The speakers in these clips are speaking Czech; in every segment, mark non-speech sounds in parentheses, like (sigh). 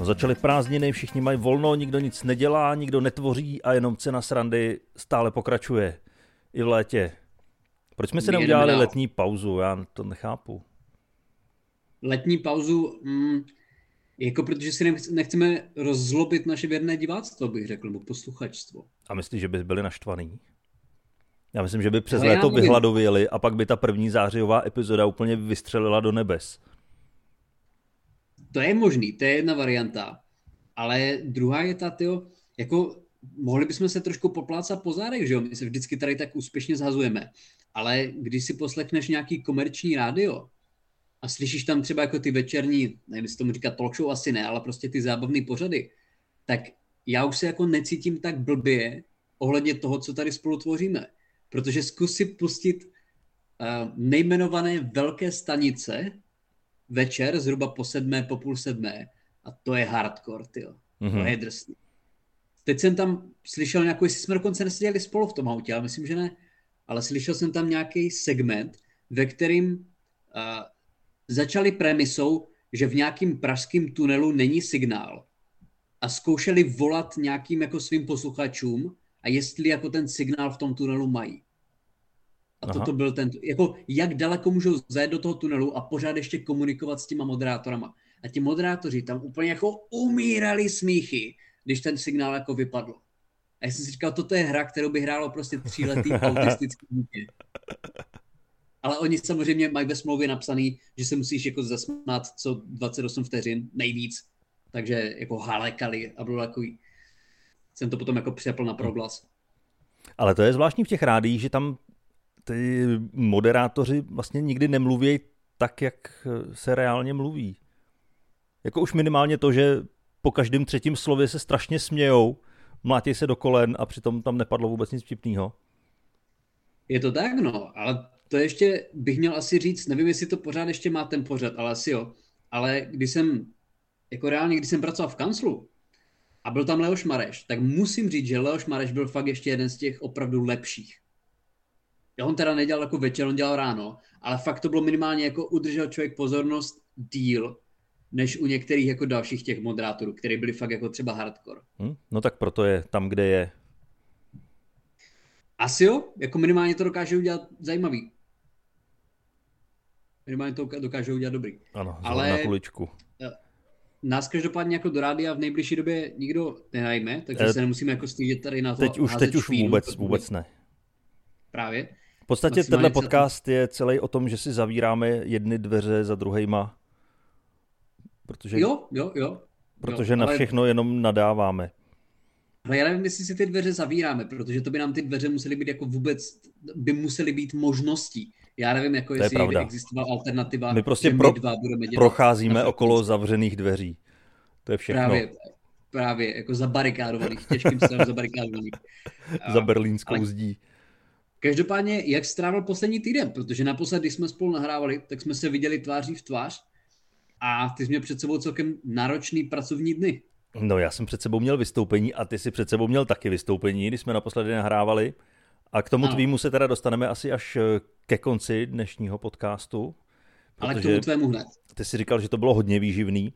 No, začaly prázdniny, všichni mají volno, nikdo nic nedělá, nikdo netvoří a jenom cena srandy stále pokračuje. I v létě. Proč jsme si neudělali letní pauzu? Já to nechápu. Letní pauzu, mm, jako protože si nechceme rozzlobit naše věrné diváctvo, bych řekl, nebo posluchačstvo. A myslíš, že by byli naštvaný? Já myslím, že by přes léto vyhladověli a pak by ta první zářijová epizoda úplně vystřelila do nebes. To je možný, to je jedna varianta. Ale druhá je ta, tyjo, jako mohli bychom se trošku poplácat po zádech, že jo? My se vždycky tady tak úspěšně zhazujeme. Ale když si poslechneš nějaký komerční rádio a slyšíš tam třeba jako ty večerní, nevím, jestli tomu říkat talk show, asi ne, ale prostě ty zábavné pořady, tak já už se jako necítím tak blbě ohledně toho, co tady spolu tvoříme. Protože zkus si pustit uh, nejmenované velké stanice večer, zhruba po sedmé, po půl sedmé, a to je hardcore, ty Mm-hmm. To mhm. je drsný. Teď jsem tam slyšel nějakou, jestli jsme dokonce neseděli spolu v tom autě, ale myslím, že ne, ale slyšel jsem tam nějaký segment, ve kterým uh, začali premisou, že v nějakým pražském tunelu není signál a zkoušeli volat nějakým jako svým posluchačům a jestli jako ten signál v tom tunelu mají. A Aha. toto byl ten, jako jak daleko můžou zajet do toho tunelu a pořád ještě komunikovat s těma moderátorama. A ti moderátoři tam úplně jako umírali smíchy, když ten signál jako vypadl. A já jsem si říkal, toto je hra, kterou by hrálo prostě tříletý (laughs) autistický dítě. Ale oni samozřejmě mají ve smlouvě napsaný, že se musíš jako zasmát co 28 vteřin nejvíc. Takže jako halekali a bylo takový, jsem to potom jako přepl na proglas. Ale to je zvláštní v těch rádích, že tam ty moderátoři vlastně nikdy nemluví tak, jak se reálně mluví. Jako už minimálně to, že po každém třetím slově se strašně smějou, mlátí se do kolen a přitom tam nepadlo vůbec nic vtipného. Je to tak, no, ale to ještě bych měl asi říct, nevím, jestli to pořád ještě má ten pořad, ale asi jo. Ale když jsem, jako reálně, když jsem pracoval v kanclu a byl tam Leoš Mareš, tak musím říct, že Leoš Mareš byl fakt ještě jeden z těch opravdu lepších. Já on teda nedělal jako večer, on dělal ráno, ale fakt to bylo minimálně jako udržel člověk pozornost díl, než u některých jako dalších těch moderátorů, který byli fakt jako třeba hardcore. Hmm, no tak proto je tam, kde je. Asi jo, jako minimálně to dokáže udělat zajímavý. Minimálně to dokáže udělat dobrý. Ano, ale na kuličku. Eh, nás každopádně jako do rádia v nejbližší době nikdo nenajme, takže e, se nemusíme jako stýdět tady na to. Teď už, teď už vůbec, vůbec ne. Právě podstatě tenhle podcast je celý o tom, že si zavíráme jedny dveře za druhýma. Protože, jo, jo, jo. Protože jo, na ale... všechno jenom nadáváme. Ale já nevím, jestli si ty dveře zavíráme, protože to by nám ty dveře musely být jako vůbec, by musely být možností. Já nevím, jako to jestli existovala alternativa, My prostě pro, my dva budeme dělat procházíme okolo zavřených dveří. To je všechno. Právě, právě jako zabarikádovaných, těžkým stavem zabarikádovaných. (laughs) za berlínskou ale, zdí. Každopádně, jak strávil poslední týden, protože naposledy, když jsme spolu nahrávali, tak jsme se viděli tváří v tvář a ty jsi měl před sebou celkem náročný pracovní dny. No já jsem před sebou měl vystoupení a ty si před sebou měl taky vystoupení, když jsme naposledy nahrávali. A k tomu ano. tvýmu se teda dostaneme asi až eh, ke konci dnešního podcastu. Ale k tomu tvému hned. Ty jsi říkal, že to bylo hodně výživný.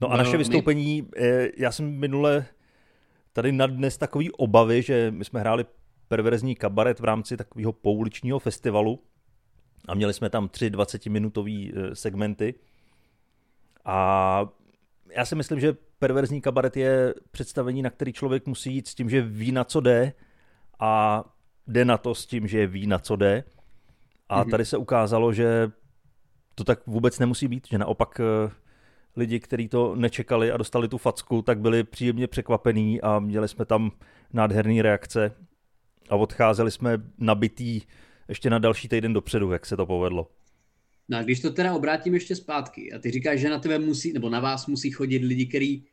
No a no, naše vystoupení, my... Eh, já jsem minule tady na dnes takový obavy, že my jsme hráli perverzní kabaret v rámci takového pouličního festivalu a měli jsme tam tři 20-minutové eh, segmenty. A já si myslím, že perverzní kabaret je představení, na který člověk musí jít s tím, že ví, na co jde a jde na to s tím, že ví, na co jde. A mhm. tady se ukázalo, že to tak vůbec nemusí být, že naopak eh, lidi, kteří to nečekali a dostali tu facku, tak byli příjemně překvapení a měli jsme tam nádherné reakce a odcházeli jsme nabitý ještě na další týden dopředu, jak se to povedlo. No a když to teda obrátím ještě zpátky a ty říkáš, že na tebe musí, nebo na vás musí chodit lidi, kteří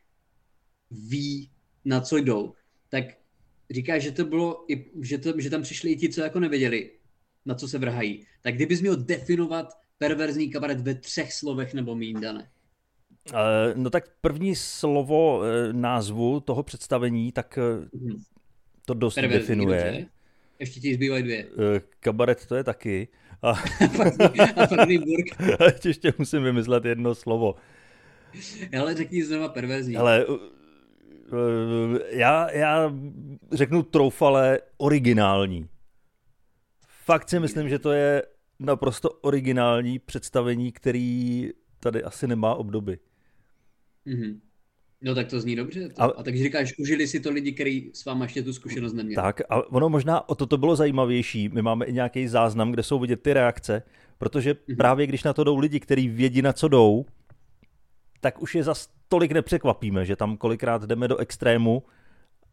ví, na co jdou, tak říkáš, že to bylo, že, to, že tam přišli i ti, co jako nevěděli, na co se vrhají. Tak kdybys měl definovat perverzní kabaret ve třech slovech nebo míň, Dane? No tak první slovo e, názvu toho představení, tak mm to dost Perverzní, definuje. Dobře. Ještě ti zbývají dvě. Eh, kabaret to je taky. A, a (laughs) Ještě musím vymyslet jedno slovo. Ale řekni znova perverzní. Ale uh, uh, já, já řeknu troufale originální. Fakt si myslím, že to je naprosto originální představení, který tady asi nemá obdoby. Mm-hmm. No tak to zní dobře. To. A, a takže říkáš, užili si to lidi, kteří s váma ještě tu zkušenost neměli. Tak a ono možná o to to bylo zajímavější. My máme i nějaký záznam, kde jsou vidět ty reakce, protože mm-hmm. právě když na to jdou lidi, kteří vědí, na co jdou, tak už je za tolik nepřekvapíme, že tam kolikrát jdeme do extrému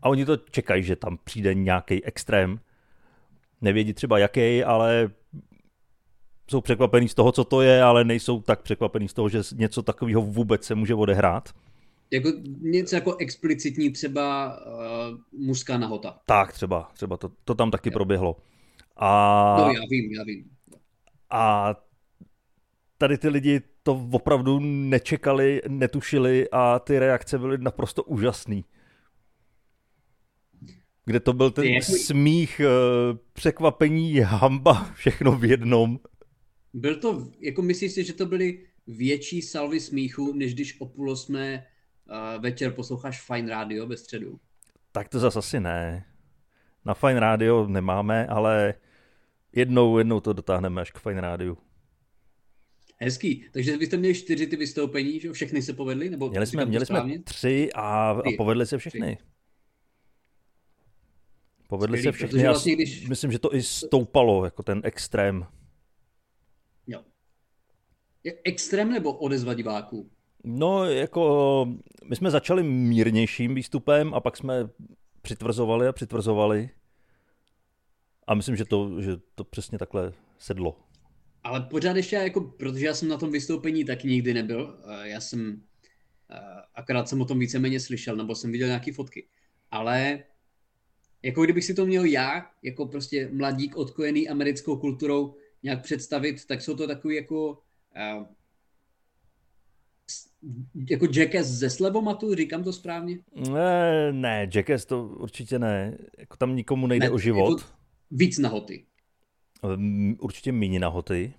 a oni to čekají, že tam přijde nějaký extrém. Nevědí třeba jaký, ale jsou překvapení z toho, co to je, ale nejsou tak překvapení z toho, že něco takového vůbec se může odehrát. Jako něco jako explicitní třeba uh, mužská nahota. Tak třeba, třeba to, to tam taky jo. proběhlo. A... No já vím, já vím. A tady ty lidi to opravdu nečekali, netušili a ty reakce byly naprosto úžasný. Kde to byl ten jako... smích, eh, překvapení, hamba, všechno v jednom. Byl to, jako myslíš si, že to byly větší salvy smíchu, než když o půl osmé večer posloucháš Fine Radio ve středu? Tak to zase asi ne. Na Fine Radio nemáme, ale jednou, jednou to dotáhneme až k Fine Radio. Hezký. Takže vy jste měli čtyři ty vystoupení, že všechny se povedly? Nebo měli jsme, měli jsme tři a, a povedly se všechny. Tři. Povedly se všechny vlastně, když... myslím, že to i stoupalo, jako ten extrém. Jo. Je extrém nebo odezva diváků? No, jako my jsme začali mírnějším výstupem a pak jsme přitvrzovali a přitvrzovali. A myslím, že to, že to přesně takhle sedlo. Ale pořád ještě, jako, protože já jsem na tom vystoupení taky nikdy nebyl, já jsem, akorát jsem o tom víceméně slyšel, nebo jsem viděl nějaké fotky. Ale jako kdybych si to měl já, jako prostě mladík odkojený americkou kulturou, nějak představit, tak jsou to takový jako jako Jackass ze slevomatu, říkám to správně? Ne, ne, Jackass to určitě ne. Jako tam nikomu nejde ne, o život. Jako víc nahoty. Určitě méně nahoty.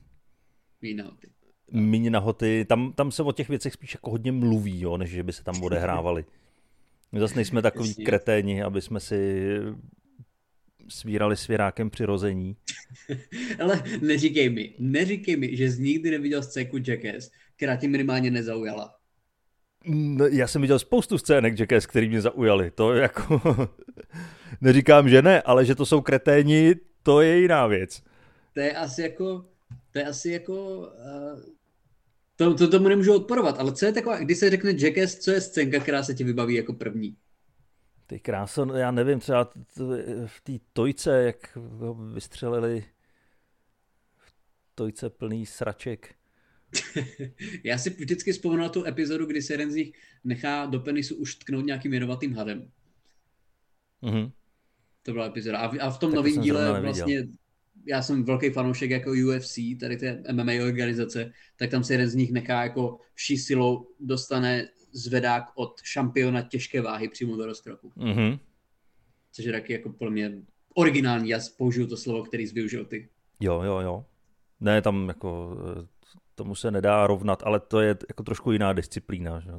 Méně nahoty. Méně nahoty. Tam, tam se o těch věcech spíš jako hodně mluví, jo, než že by se tam odehrávali. My zase nejsme takový Jasně. kreténi, aby jsme si svírali svěrákem přirození. (laughs) Ale neříkej mi, neříkej mi, že jsi nikdy neviděl scénku Jackass, která tě minimálně nezaujala. No, já jsem viděl spoustu scének Jackass, který mě zaujaly. To jako... (laughs) Neříkám, že ne, ale že to jsou kreténi, to je jiná věc. To je asi jako... To je asi jako... Uh, to, to tomu nemůžu odporovat, ale co je taková, když se řekne Jackass, co je scénka, která se ti vybaví jako první? Ty kráso, já nevím, třeba v té tojce, jak ho vystřelili v tojce plný sraček. (laughs) Já si vždycky vzpomínám na tu epizodu, kdy se jeden z nich nechá do penisu už tknout nějakým jedovatým hadem. Mm-hmm. To byla epizoda. A v, a v tom tak novém díle vlastně, já jsem velký fanoušek jako UFC, tady té MMA organizace, tak tam se jeden z nich nechá jako vší silou dostane zvedák od šampiona těžké váhy přímo do rozkroku. Mm-hmm. Což je taky jako pro mě originální, já použiju to slovo, který jsi využil ty. Jo, jo, jo. Ne, tam jako tomu se nedá rovnat, ale to je jako trošku jiná disciplína. Že?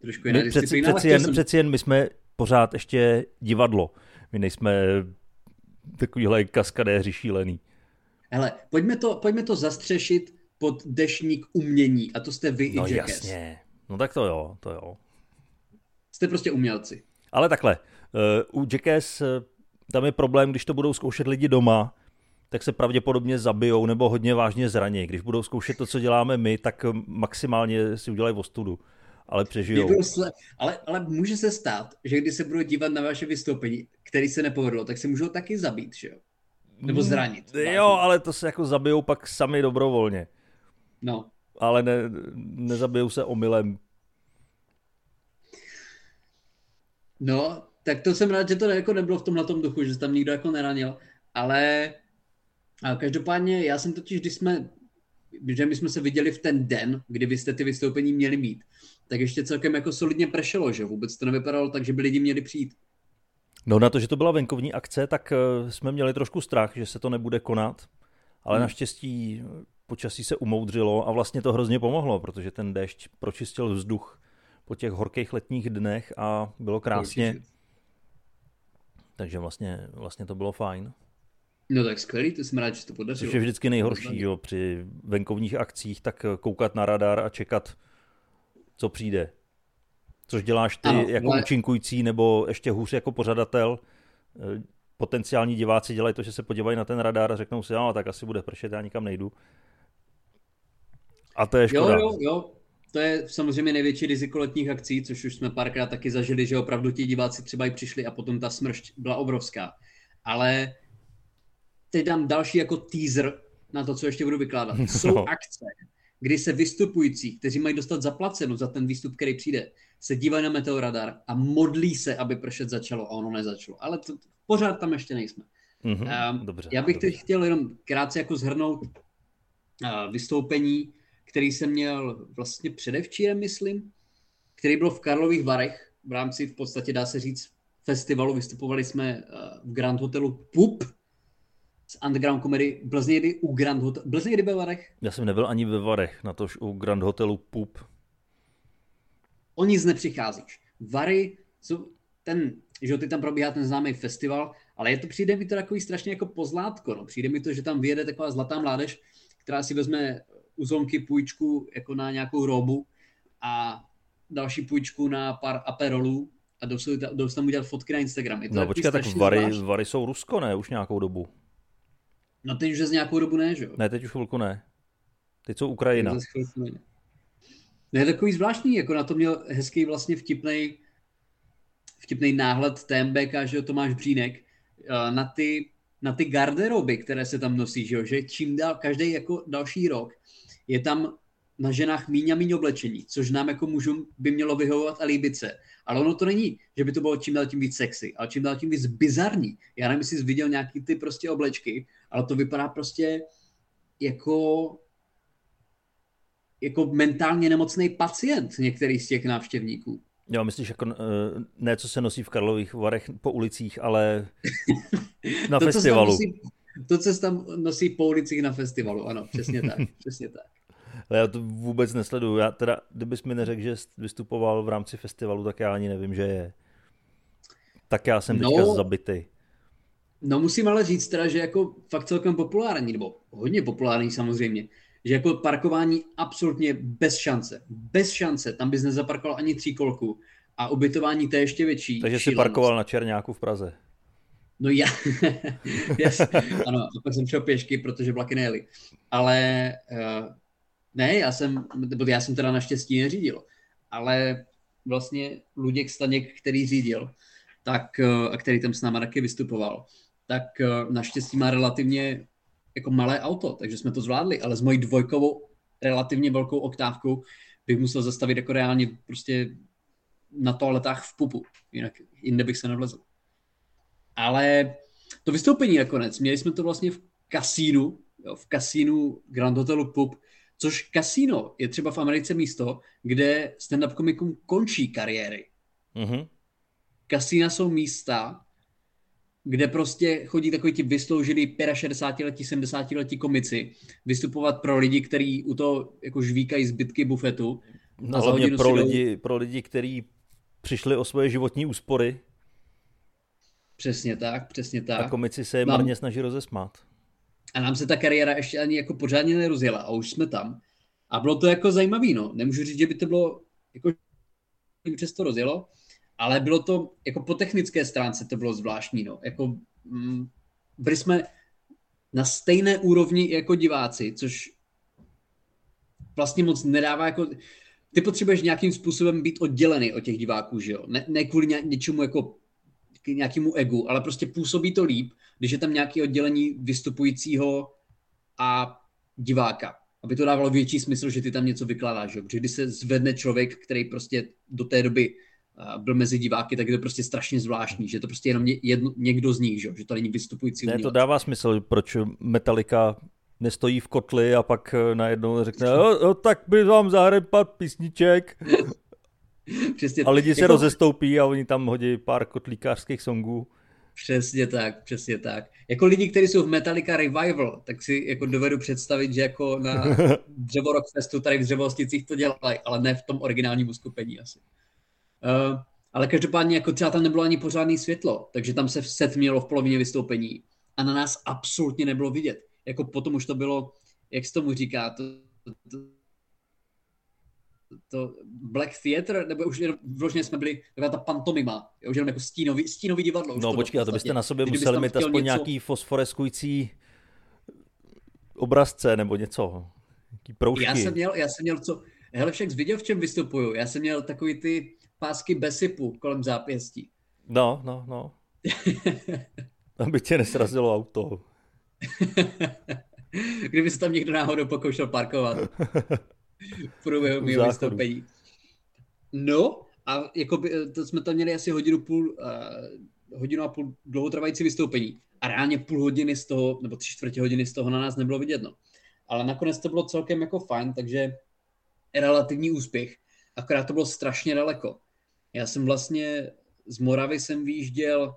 Trošku jiná my disciplína. Přeci, přeci, jen, jsem... přeci jen my jsme pořád ještě divadlo. My nejsme takovýhle kaskadéři šílený. Hele, pojďme to, pojďme to zastřešit pod dešník umění a to jste vy no, i Jackass. jasně, no tak to jo, to jo. Jste prostě umělci. Ale takhle, uh, u Jackass uh, tam je problém, když to budou zkoušet lidi doma, tak se pravděpodobně zabijou nebo hodně vážně zraní. Když budou zkoušet to, co děláme my, tak maximálně si udělají ostudu. Ale přežijou. Ale, ale může se stát, že když se budou dívat na vaše vystoupení, který se nepovedlo, tak se můžou taky zabít, že jo? Nebo zranit. Mm, jo, ale to se jako zabijou pak sami dobrovolně. No. Ale ne, nezabijou se omylem. No, tak to jsem rád, že to jako nebylo v tomhle duchu, že se tam nikdo jako neranil. Ale a každopádně já jsem totiž, když jsme, že my jsme se viděli v ten den, kdy vy jste ty vystoupení měli mít, tak ještě celkem jako solidně prešelo, že vůbec to nevypadalo tak, že by lidi měli přijít. No na to, že to byla venkovní akce, tak eh, jsme měli trošku strach, že se to nebude konat, ale hmm. naštěstí počasí se umoudřilo a vlastně to hrozně pomohlo, protože ten déšť pročistil vzduch po těch horkých letních dnech a bylo krásně. Takže vlastně, vlastně to bylo fajn. No tak skvělý, to jsem rád, že to podařilo. Což je vždycky nejhorší, jo, při venkovních akcích, tak koukat na radar a čekat, co přijde. Což děláš ty ano, jako ale... účinkující nebo ještě hůř jako pořadatel. Eh, potenciální diváci dělají to, že se podívají na ten radar a řeknou si, no tak asi bude pršet, já nikam nejdu. A to je škoda. Jo, jo, jo. To je samozřejmě největší riziko letních akcí, což už jsme párkrát taky zažili, že opravdu ti diváci třeba i přišli a potom ta smršť byla obrovská. Ale teď dám další jako teaser na to, co ještě budu vykládat. (laughs) Jsou no. akce, kdy se vystupující, kteří mají dostat zaplaceno za ten výstup, který přijde, se dívají na meteoradar a modlí se, aby pršet začalo a ono nezačalo. Ale to, pořád tam ještě nejsme. Mm-hmm, um, dobře, já bych dobře. teď chtěl jenom krátce jako zhrnout uh, vystoupení, který jsem měl vlastně předevčírem, myslím, který byl v Karlových Varech v rámci v podstatě dá se říct festivalu. Vystupovali jsme uh, v Grand Hotelu PUP, z Underground Comedy. Byl někdy u Grand Hotel? Byl někdy ve Varech? Já jsem nebyl ani ve Varech, na tož u Grand Hotelu PUP. O nic nepřicházíš. Vary jsou ten, že ty tam probíhá ten známý festival, ale je to, přijde mi to takový strašně jako pozlátko. No. Přijde mi to, že tam vyjede taková zlatá mládež, která si vezme u zonky půjčku jako na nějakou robu a další půjčku na pár aperolů a jdou se, tam udělat fotky na Instagram. no počkej, tak Vary, Vary jsou Rusko, ne? Už nějakou dobu. No teď už z nějakou dobu ne, že jo? Ne, teď už chvilku ne. Teď jsou Ukrajina. Ne, takový zvláštní, jako na to měl hezký vlastně vtipnej, vtipnej náhled TMBK, že jo, Tomáš Břínek, eh, na ty, na ty garderoby, které se tam nosí, že jo, že čím dál, každý jako další rok je tam na ženách míň a míň oblečení, což nám jako mužům by mělo vyhovovat a líbit se. Ale ono to není, že by to bylo čím dál tím víc sexy, ale čím dál tím víc bizarní. Já nevím, jestli jsi viděl nějaký ty prostě oblečky, ale to vypadá prostě jako jako mentálně nemocný pacient některý z těch návštěvníků. Jo, myslíš jako eh, ne, co se nosí v Karlových Varech po ulicích, ale (laughs) na to, festivalu. Co nosí, to, co se tam nosí po ulicích na festivalu, ano, přesně tak, přesně tak. Ale já to vůbec nesleduju. Já teda, kdybys mi neřekl, že vystupoval v rámci festivalu, tak já ani nevím, že je. Tak já jsem teďka no, zabitý. No musím ale říct teda, že jako fakt celkem populární, nebo hodně populární samozřejmě, že jako parkování absolutně bez šance. Bez šance, tam bys nezaparkoval ani tříkolku a ubytování to je ještě větší. Takže jsi parkoval na Černáku v Praze. No já, (laughs) yes. ano, a pak jsem šel pěšky, protože vlaky nejeli. Ale uh, ne, já jsem, já jsem teda naštěstí neřídil, ale vlastně Luděk Staněk, který řídil, tak, eh, a který tam s náma taky vystupoval, tak eh, naštěstí má relativně jako malé auto, takže jsme to zvládli, ale s mojí dvojkovou relativně velkou oktávkou bych musel zastavit jako reálně prostě na toaletách v pupu, jinak jinde bych se nevlezl. Ale to vystoupení nakonec, měli jsme to vlastně v kasínu, jo, v kasínu Grand Hotelu Pup, což kasíno je třeba v Americe místo, kde stand-up komikům končí kariéry. Mm-hmm. Kasína jsou místa, kde prostě chodí takový ti vysloužilí 65-letí, 70-letí komici vystupovat pro lidi, kteří u toho jako žvíkají zbytky bufetu. No, hlavně pro lidi, pro lidi, kteří přišli o svoje životní úspory. Přesně tak, přesně tak. A komici se je Mám... marně snaží rozesmát. A nám se ta kariéra ještě ani jako pořádně nerozjela a už jsme tam. A bylo to jako zajímavé, no. Nemůžu říct, že by to bylo, jako přesto rozjelo, ale bylo to, jako po technické stránce to bylo zvláštní, no. Jako, mm, byli jsme na stejné úrovni jako diváci, což vlastně moc nedává jako, ty potřebuješ nějakým způsobem být oddělený od těch diváků, že jo? Ne, ne kvůli ně, něčemu jako k nějakému egu, ale prostě působí to líp, když je tam nějaké oddělení vystupujícího a diváka. Aby to dávalo větší smysl, že ty tam něco vykládáš. Že? Protože když se zvedne člověk, který prostě do té doby byl mezi diváky, tak je to prostě strašně zvláštní, že to prostě jenom jedno, někdo z nich, že, že to není vystupující Ne, to dává smysl, proč Metallica nestojí v kotli a pak eh, najednou řekne, no, no tak by vám zahrepat písniček. (laughs) (laughs) Přesně. A lidi se jako... rozestoupí a oni tam hodí pár kotlíkářských songů. Přesně tak, přesně tak. Jako lidi, kteří jsou v Metallica Revival, tak si jako dovedu představit, že jako na (laughs) Dřevo Festu tady v Dřevosticích to dělají, ale ne v tom originálním uskupení asi. Uh, ale každopádně jako třeba tam nebylo ani pořádné světlo, takže tam se set mělo v polovině vystoupení a na nás absolutně nebylo vidět. Jako potom už to bylo, jak se tomu říká, to, to, to Black Theater, nebo už vložně jsme byli taková ta pantomima, už jenom jako stínový, stínový divadlo. no počkej, a to byste na sobě Když museli mít aspoň něco... nějaký fosforeskující obrazce nebo něco, nějaký proužky. Já jsem měl, já jsem měl co, hele však viděl, v čem vystupuju, já jsem měl takový ty pásky besypu kolem zápěstí. No, no, no. (laughs) Aby tě nesrazilo auto. Kdyby se tam někdo náhodou pokoušel parkovat. (laughs) v průběhu mého vystoupení. No, a jako by, to jsme tam měli asi hodinu půl, uh, hodinu a půl dlouhotrvající vystoupení. A reálně půl hodiny z toho, nebo tři čtvrtě hodiny z toho na nás nebylo vidět. No. Ale nakonec to bylo celkem jako fajn, takže relativní úspěch. Akorát to bylo strašně daleko. Já jsem vlastně z Moravy jsem výjížděl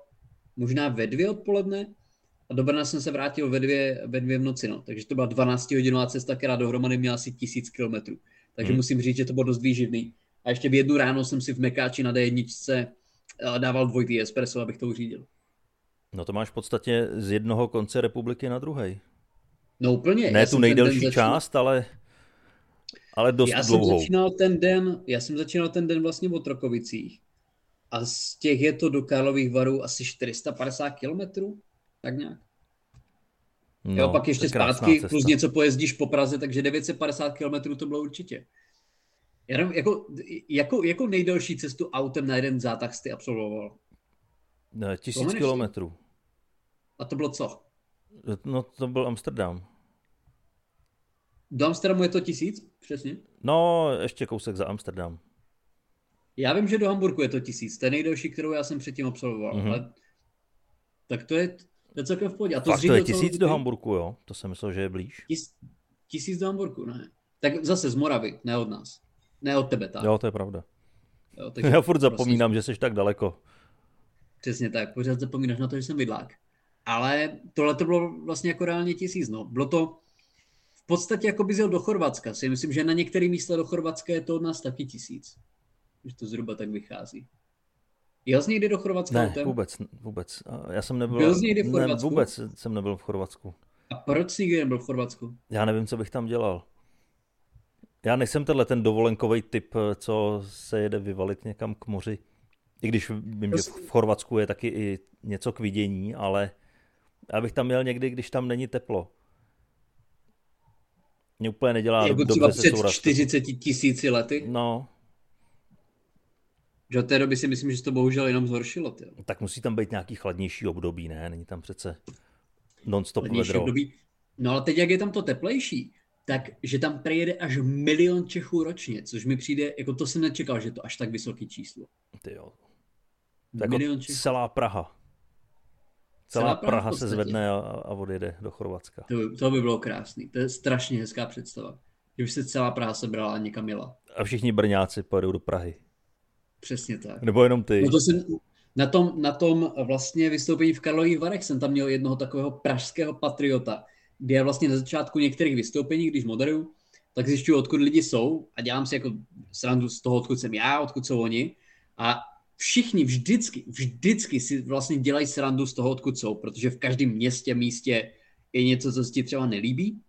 možná ve dvě odpoledne a do Brna jsem se vrátil ve dvě, ve dvě v noci, no. takže to byla 12 hodinová cesta, která dohromady měla asi tisíc kilometrů. Takže hmm. musím říct, že to bylo dost výživný. A ještě v jednu ráno jsem si v Mekáči na D1 eh, dával dvojitý espresso, abych to uřídil. No to máš v podstatě z jednoho konce republiky na druhý. No úplně. Ne tu nejdelší začínal... část, ale, ale dost já dlouhou. Jsem začínal ten den, já jsem začínal ten den vlastně v Otrokovicích. A z těch je to do Karlových varů asi 450 kilometrů tak nějak. No, jo, pak ještě zpátky, cesta. plus něco pojezdíš po Praze, takže 950 km to bylo určitě. Jenom jako, jako, jako nejdelší cestu autem na jeden zátah jsi absolvoval? Ne, tisíc kilometrů. A to bylo co? No, to byl Amsterdam. Do Amsterdamu je to tisíc? Přesně? No, ještě kousek za Amsterdam. Já vím, že do Hamburgu je to tisíc. To je nejdelší, kterou já jsem předtím absolvoval. Mm-hmm. Ale... Tak to je, to je celkem v pohodě. A to, Fakt, to je tisíc do Hamburku, jo? To jsem myslel, že je blíž. Tis, tisíc do Hamburku, ne. Tak zase z Moravy, ne od nás. Ne od tebe, tak. Jo, to je pravda. Jo, takže Já furt zapomínám, prostě... že jsi tak daleko. Přesně tak, pořád zapomínáš na to, že jsem bydlák. Ale tohle to bylo vlastně jako reálně tisíc, no. Bylo to v podstatě jako by jel do Chorvatska. Si myslím, že na některé místa do Chorvatska je to od nás taky tisíc. Že to zhruba tak vychází. Jel jsi někdy do Chorvatska? Ne, autem? vůbec, vůbec. Já jsem nebyl... Byl jsi někdy v Chorvatsku? Ne, vůbec jsem nebyl v Chorvatsku. A proč jsi někdy nebyl v Chorvatsku? Já nevím, co bych tam dělal. Já nejsem tenhle ten dovolenkový typ, co se jede vyvalit někam k moři. I když vím, že v Chorvatsku je taky i něco k vidění, ale já bych tam měl někdy, když tam není teplo. Mě úplně nedělá jako dobře třeba před 40 tisíci lety? No, že od té doby si myslím, že se to bohužel jenom zhoršilo. Tě. Tak musí tam být nějaký chladnější období, ne? Není tam přece non-stop vedro. Období. No ale teď, jak je tam to teplejší, tak že tam přejede až milion Čechů ročně, což mi přijde, jako to jsem nečekal, že to až tak vysoký číslo. Ty jo. Tak milion Čechů. celá Praha. Celá, celá Praha, Praha se zvedne a, a odjede do Chorvatska. To by, to by bylo krásný. To je strašně hezká představa. Kdyby se celá Praha sebrala a někam jela. A všichni Brňáci pojedou do Prahy. Přesně tak. Nebo jenom ty. No to jsem, na, tom, na tom vlastně vystoupení v Karlových Varech jsem tam měl jednoho takového pražského patriota, kde já vlastně na začátku některých vystoupení, když moderuju, tak zjišťuju, odkud lidi jsou a dělám si jako srandu z toho, odkud jsem já, odkud jsou oni. A všichni vždycky, vždycky si vlastně dělají srandu z toho, odkud jsou, protože v každém městě, místě je něco, co se ti třeba nelíbí.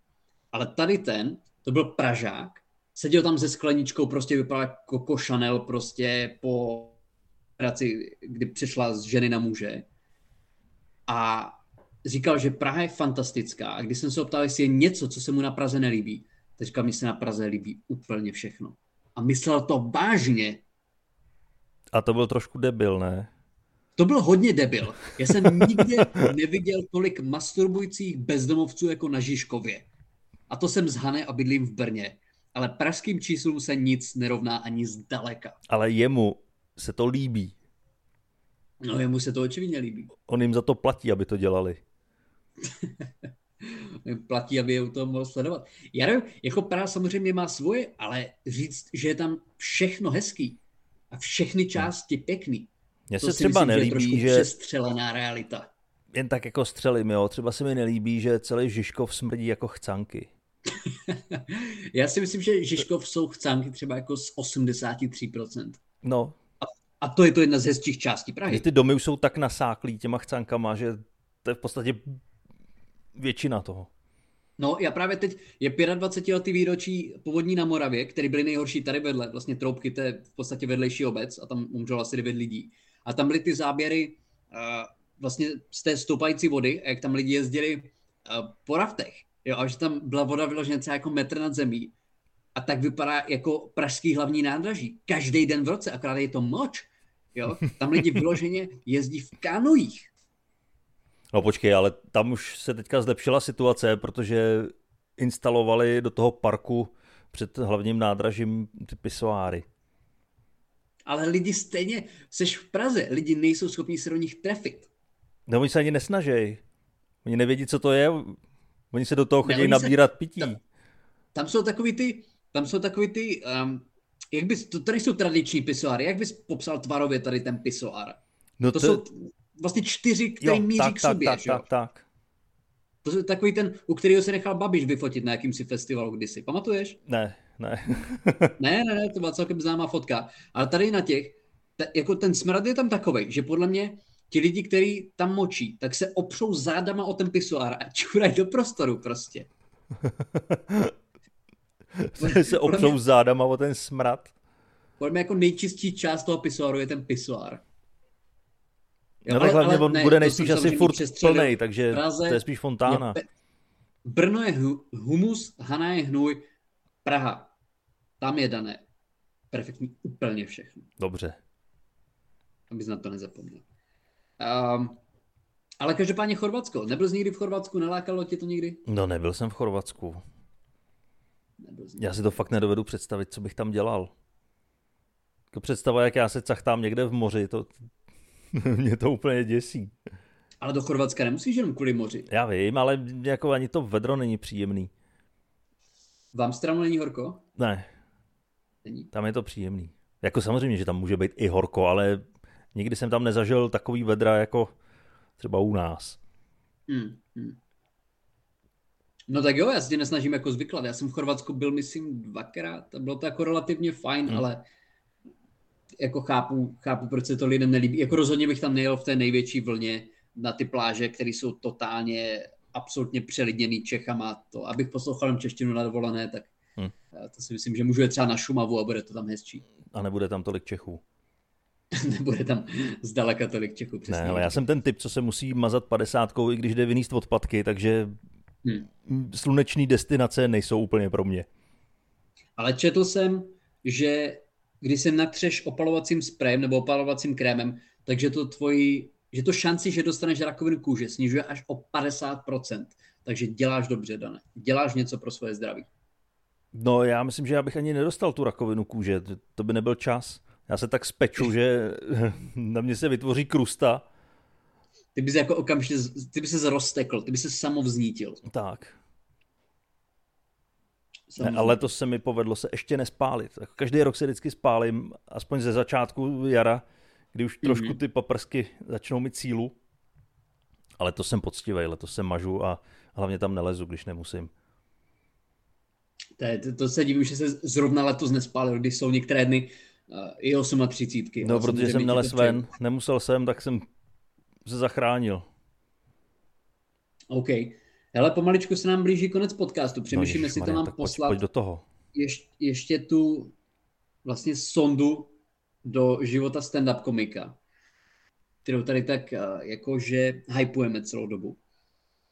Ale tady ten, to byl Pražák, seděl tam se skleničkou, prostě vypadal jako Coco Chanel prostě po operaci, kdy přešla z ženy na muže. A říkal, že Praha je fantastická. A když jsem se optal, jestli je něco, co se mu na Praze nelíbí, tak říkal, mi se na Praze líbí úplně všechno. A myslel to vážně. A to byl trošku debil, ne? To byl hodně debil. Já jsem nikdy neviděl tolik masturbujících bezdomovců jako na Žižkově. A to jsem z Hany a bydlím v Brně ale pražským číslům se nic nerovná ani zdaleka. Ale jemu se to líbí. No jemu se to očividně líbí. On jim za to platí, aby to dělali. (laughs) platí, aby je to mohl sledovat. Já nevím, jako Praha samozřejmě má svoje, ale říct, že je tam všechno hezký a všechny části pěkný, Mně se třeba myslím, nelíbí, že... přestřelená realita. Jen tak jako střelím, jo. Třeba se mi nelíbí, že celý Žižkov smrdí jako chcánky. (laughs) Já si myslím, že Žižkov jsou chcánky třeba jako z 83%. No. A, a to je to jedna z hezčích částí Prahy. Ty domy už jsou tak nasáklí těma chcánkama, že to je v podstatě většina toho. No, já právě teď je 25 letý výročí povodní na Moravě, který byly nejhorší tady vedle, vlastně Troubky, to je v podstatě vedlejší obec a tam umřelo asi 9 lidí. A tam byly ty záběry uh, vlastně z té stoupající vody, jak tam lidi jezdili uh, po raftech. Jo, a že tam byla voda vyložená třeba jako metr nad zemí. A tak vypadá jako pražský hlavní nádraží. Každý den v roce, akorát je to moč. Jo? Tam lidi vyloženě jezdí v kanujích. No počkej, ale tam už se teďka zlepšila situace, protože instalovali do toho parku před hlavním nádražím ty pisoáry. Ale lidi stejně, seš v Praze, lidi nejsou schopni se do nich trefit. No oni se ani nesnažej. Oni nevědí, co to je. Oni se do toho chodí ne, nabírat se, pití. Tam, tam jsou takový ty, tam jsou takový ty, um, jak bys, to tady jsou tradiční pisoáry, jak bys popsal tvarově tady ten pisoár? No to, to jsou vlastně čtyři, který jo, míří tak, k sobě. Tak, tak, tak, tak. To je takový ten, u kterého se nechal Babiš vyfotit na jakýmsi festivalu kdysi. Pamatuješ? Ne, ne. (laughs) ne, ne, ne, to byla celkem známá fotka. Ale tady na těch, t- jako ten smrad je tam takový, že podle mě ti lidi, kteří tam močí, tak se opřou zádama o ten pisoár a čurají do prostoru prostě. (laughs) se opřou mě, zádama o ten smrad. Podle mě jako nejčistší část toho pisoáru je ten pisoár. No tak hlavně on ne, bude nejspíš asi furt plnej, takže Praze, to je spíš fontána. Je, Brno je humus, Hana je hnůj, Praha. Tam je dané. Perfektní úplně všechno. Dobře. Abys na to nezapomněl. Um, ale každopádně Chorvatsko. Nebyl jsi nikdy v Chorvatsku? Nelákalo tě to nikdy? No nebyl jsem v Chorvatsku. Já si to fakt nedovedu představit, co bych tam dělal. Jako představa, jak já se cachtám někde v moři, to, (laughs) Mě to úplně děsí. Ale do Chorvatska nemusíš jenom kvůli moři. Já vím, ale jako ani to vedro není příjemný. V Amsterdamu není horko? Ne. Není. Tam je to příjemný. Jako samozřejmě, že tam může být i horko, ale nikdy jsem tam nezažil takový vedra jako třeba u nás. Hmm, hmm. No tak jo, já se tě nesnažím jako zvyklat. Já jsem v Chorvatsku byl, myslím, dvakrát a bylo to jako relativně fajn, hmm. ale jako chápu, chápu, proč se to lidem nelíbí. Jako rozhodně bych tam nejel v té největší vlně na ty pláže, které jsou totálně absolutně přelidněný Čechama. To, abych poslouchal češtinu na dovolené, tak hmm. to si myslím, že můžu je třeba na Šumavu a bude to tam hezčí. A nebude tam tolik Čechů. (laughs) nebude tam zdaleka tolik Čechů. Přesně. Ne, ale já jsem ten typ, co se musí mazat padesátkou, i když jde vyníst odpadky, takže hmm. sluneční destinace nejsou úplně pro mě. Ale četl jsem, že když se natřeš opalovacím sprayem nebo opalovacím krémem, takže to tvoji, že to šanci, že dostaneš rakovinu kůže, snižuje až o 50%. Takže děláš dobře, Dane. Děláš něco pro svoje zdraví. No já myslím, že já bych ani nedostal tu rakovinu kůže. To by nebyl čas. Já se tak speču, že (laughs) na mě se vytvoří krusta. Ty bys jako okamžitě, ty by se roztekl, ty by se samovznítil. Tak. Ne, ale letos se mi povedlo se ještě nespálit. Každý rok se vždycky spálím, aspoň ze začátku jara, kdy už trošku mhm. ty paprsky začnou mít cílu. Ale to jsem poctivý, letos se mažu a hlavně tam nelezu, když nemusím. To, je, to, to se divím, že se zrovna letos nespálil, když jsou některé dny i 38. No, protože jsem nelez ven, nemusel jsem, tak jsem se zachránil. OK. Ale pomaličku se nám blíží konec podcastu. Přemýšlím, no, jestli to nám poslat pojď do toho. Ještě, ještě tu vlastně sondu do života stand-up komika, kterou tady tak eh, jakože hypujeme celou dobu.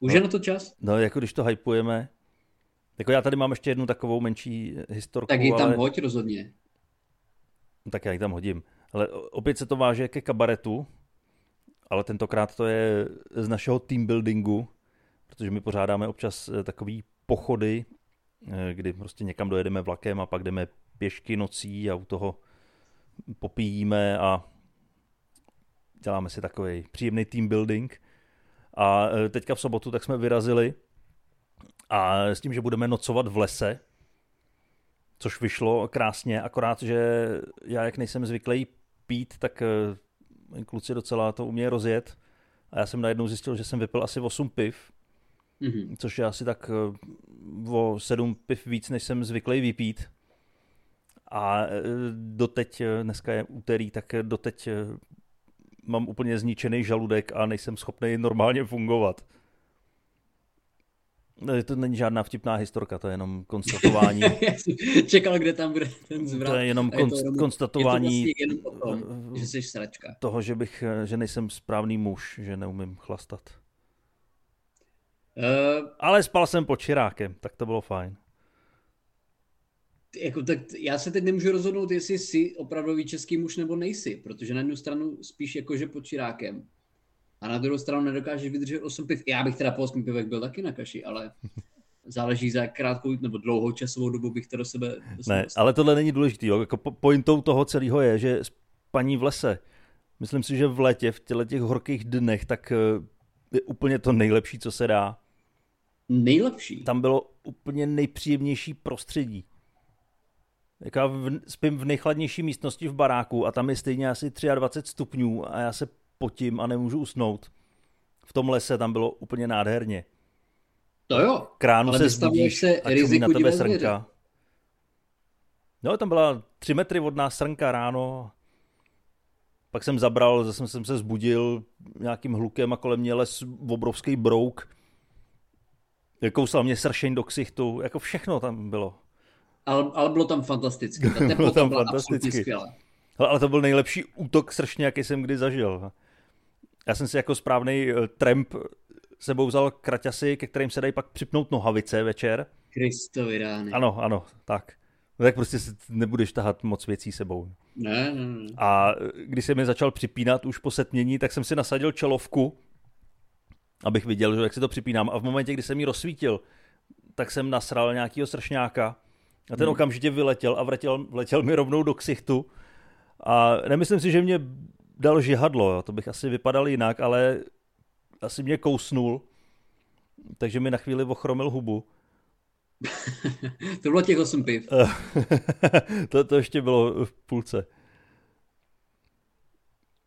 Už no, je na to čas? No, jako když to hypujeme, jako já tady mám ještě jednu takovou menší historku. Tak ji tam ale... hoď rozhodně. No, tak já ji tam hodím. Ale opět se to váže ke kabaretu, ale tentokrát to je z našeho team buildingu, protože my pořádáme občas eh, takový pochody, eh, kdy prostě někam dojedeme vlakem a pak jdeme pěšky nocí a u toho popíjíme a děláme si takový příjemný team building. A eh, teďka v sobotu tak jsme vyrazili a s tím, že budeme nocovat v lese, což vyšlo krásně, akorát, že já jak nejsem zvyklý pít, tak kluci docela to umějí rozjet. A já jsem najednou zjistil, že jsem vypil asi 8 piv, mm-hmm. což je asi tak eh, o 7 piv víc, než jsem zvyklý vypít. A eh, doteď, eh, dneska je úterý, tak doteď mám úplně zničený žaludek a nejsem schopný normálně fungovat. To není žádná vtipná historka, to je jenom konstatování. (laughs) Čekal, kde tam bude ten zvrat. To je jenom je to jenom, konstatování je to vlastně jenom tom, že jsi sračka. toho, že, bych, že nejsem správný muž, že neumím chlastat. Uh, Ale spal jsem pod čirákem, tak to bylo fajn. Jako, tak já se teď nemůžu rozhodnout, jestli jsi opravdový český muž nebo nejsi, protože na jednu stranu spíš jako, že pod čirákem a na druhou stranu nedokážeš vydržet 8 piv. Já bych teda po 8 pivech byl taky na kaši, ale záleží za krátkou nebo dlouhou časovou dobu bych to do sebe... Do sebe ne, ale tohle není důležitý. Jo. Jako pointou toho celého je, že paní v lese, myslím si, že v létě, v těle těch horkých dnech, tak eh, je úplně to nejlepší, co se dá. Nejlepší? Tam bylo úplně nejpříjemnější prostředí. Jako já spím v nejchladnější místnosti v baráku a tam je stejně asi 23 stupňů a já se potím a nemůžu usnout. V tom lese tam bylo úplně nádherně. To jo, Kránu ale se zbudíš se a čumí na tebe srnka. No, tam byla tři metry od nás srnka ráno. Pak jsem zabral, zase jsem se zbudil nějakým hlukem a kolem mě les obrovský brouk. Kousal mě sršeň do ksichtu, jako všechno tam bylo. Ale, ale bylo tam fantasticky. Ta (laughs) bylo tam fantasticky. Ale to byl nejlepší útok sršně, jaký jsem kdy zažil. Já jsem si jako správný uh, tramp sebou vzal kraťasy, ke kterým se dají pak připnout nohavice večer. Kristovi rány. Ano, ano, tak. No tak prostě nebudeš tahat moc věcí sebou. Ne, ne, ne. A eh, když se mi začal připínat už po setmění, tak jsem si nasadil čelovku, abych viděl, jak si to připínám. A v momentě, kdy jsem ji rozsvítil, tak jsem nasral nějakýho sršňáka a ten hmm. okamžitě vyletěl a vletěl, vletěl mi rovnou do ksichtu. A nemyslím si, že mě dal žihadlo, jo. to bych asi vypadal jinak, ale asi mě kousnul, takže mi na chvíli ochromil hubu. (laughs) to bylo těch 8 piv. (laughs) to, to ještě bylo v půlce.